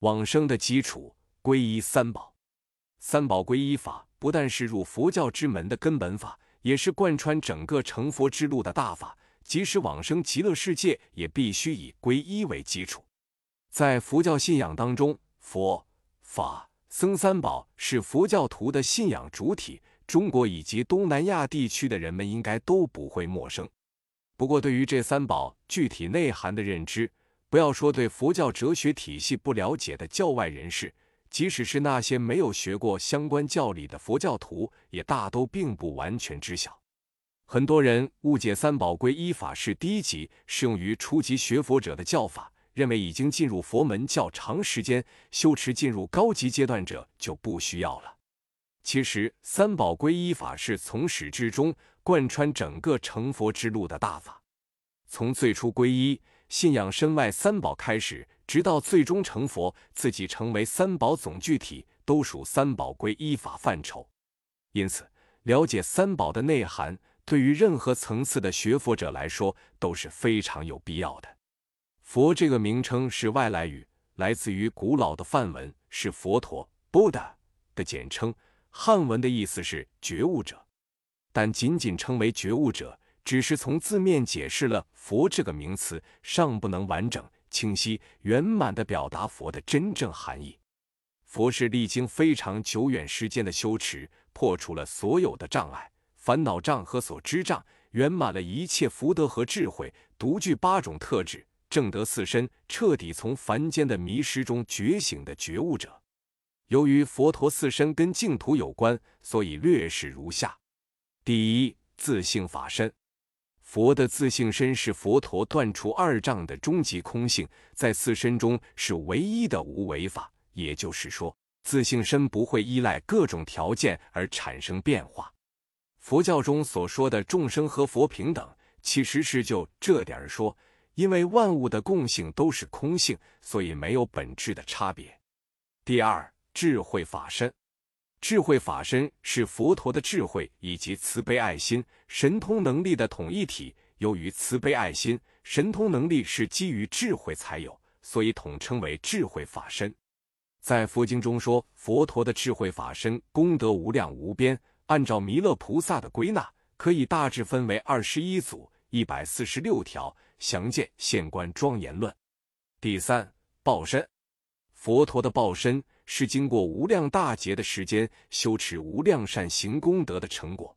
往生的基础，皈依三宝。三宝皈依法不但是入佛教之门的根本法，也是贯穿整个成佛之路的大法。即使往生极乐世界，也必须以皈依为基础。在佛教信仰当中，佛法僧三宝是佛教徒的信仰主体。中国以及东南亚地区的人们应该都不会陌生。不过，对于这三宝具体内涵的认知，不要说对佛教哲学体系不了解的教外人士，即使是那些没有学过相关教理的佛教徒，也大都并不完全知晓。很多人误解三宝皈依法是低级，适用于初级学佛者的教法，认为已经进入佛门较长时间、修持进入高级阶段者就不需要了。其实，三宝皈依法是从始至终贯穿整个成佛之路的大法。从最初皈依、信仰身外三宝开始，直到最终成佛，自己成为三宝总具体，都属三宝归依法范畴。因此，了解三宝的内涵，对于任何层次的学佛者来说都是非常有必要的。佛这个名称是外来语，来自于古老的梵文，是佛陀 （Buddha） 的简称。汉文的意思是觉悟者，但仅仅称为觉悟者，只是从字面解释了“佛”这个名词，尚不能完整、清晰、圆满的表达佛的真正含义。佛是历经非常久远时间的修持，破除了所有的障碍、烦恼障和所知障，圆满了一切福德和智慧，独具八种特质，正得四身，彻底从凡间的迷失中觉醒的觉悟者。由于佛陀四身跟净土有关，所以略示如下：第一，自性法身。佛的自性身是佛陀断除二障的终极空性，在四身中是唯一的无为法。也就是说，自性身不会依赖各种条件而产生变化。佛教中所说的众生和佛平等，其实是就这点说，因为万物的共性都是空性，所以没有本质的差别。第二。智慧法身，智慧法身是佛陀的智慧以及慈悲爱心、神通能力的统一体。由于慈悲爱心、神通能力是基于智慧才有，所以统称为智慧法身。在佛经中说，佛陀的智慧法身功德无量无边。按照弥勒菩萨的归纳，可以大致分为二十一组、一百四十六条。详见《现观庄严论》。第三，报身，佛陀的报身。是经过无量大劫的时间修持无量善行功德的成果。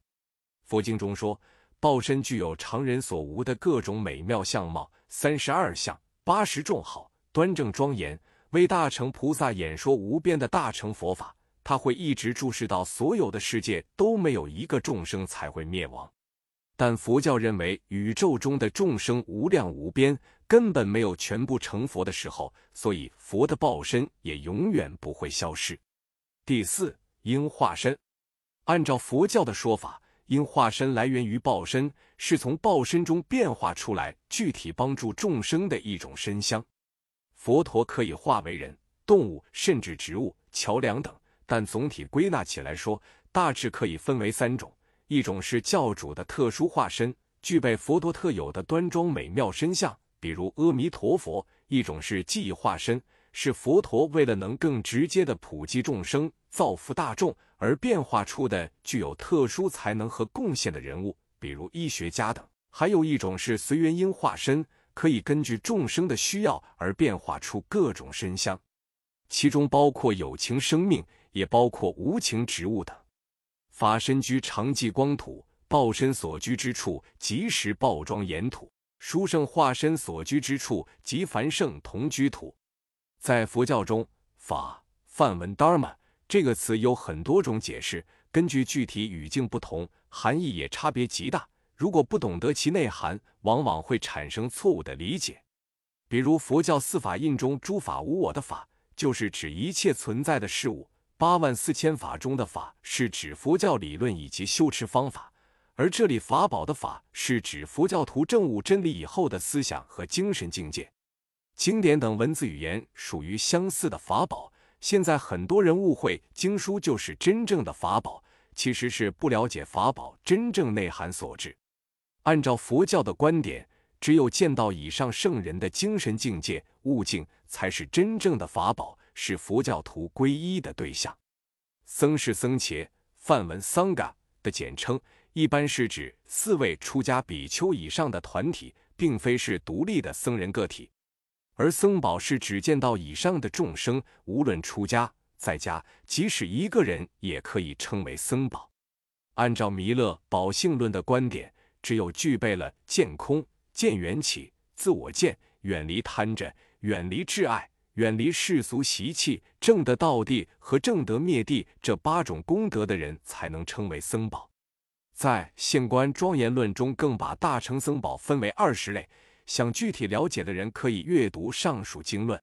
佛经中说，报身具有常人所无的各种美妙相貌，三十二相，八十众好，端正庄严，为大乘菩萨演说无边的大乘佛法。他会一直注视到所有的世界都没有一个众生才会灭亡。但佛教认为，宇宙中的众生无量无边。根本没有全部成佛的时候，所以佛的报身也永远不会消失。第四，因化身。按照佛教的说法，因化身来源于报身，是从报身中变化出来，具体帮助众生的一种身香。佛陀可以化为人、动物，甚至植物、桥梁等，但总体归纳起来说，大致可以分为三种：一种是教主的特殊化身，具备佛陀特有的端庄美妙身相。比如阿弥陀佛，一种是记忆化身，是佛陀为了能更直接的普及众生、造福大众而变化出的具有特殊才能和贡献的人物，比如医学家等；还有一种是随缘因化身，可以根据众生的需要而变化出各种身相，其中包括有情生命，也包括无情植物等。法身居常寂光土，报身所居之处，即时报庄严土。书圣化身所居之处，即凡圣同居土。在佛教中，“法”梵文 “dharma” 这个词有很多种解释，根据具体语境不同，含义也差别极大。如果不懂得其内涵，往往会产生错误的理解。比如佛教四法印中“诸法无我”的法，就是指一切存在的事物；八万四千法中的法，是指佛教理论以及修持方法。而这里法宝的法是指佛教徒证悟真理以后的思想和精神境界，经典等文字语言属于相似的法宝。现在很多人误会经书就是真正的法宝，其实是不了解法宝真正内涵所致。按照佛教的观点，只有见到以上圣人的精神境界悟境，才是真正的法宝，是佛教徒皈依的对象。僧是僧伽，梵文桑嘎的简称，一般是指四位出家比丘以上的团体，并非是独立的僧人个体。而僧宝是指见到以上的众生，无论出家在家，即使一个人也可以称为僧宝。按照弥勒宝性论的观点，只有具备了见空、见缘起、自我见、远离贪着、远离挚爱、远离世俗习气、正得道地和正得灭地这八种功德的人，才能称为僧宝。在《现观庄严论》中，更把大乘僧宝分为二十类。想具体了解的人，可以阅读上述经论。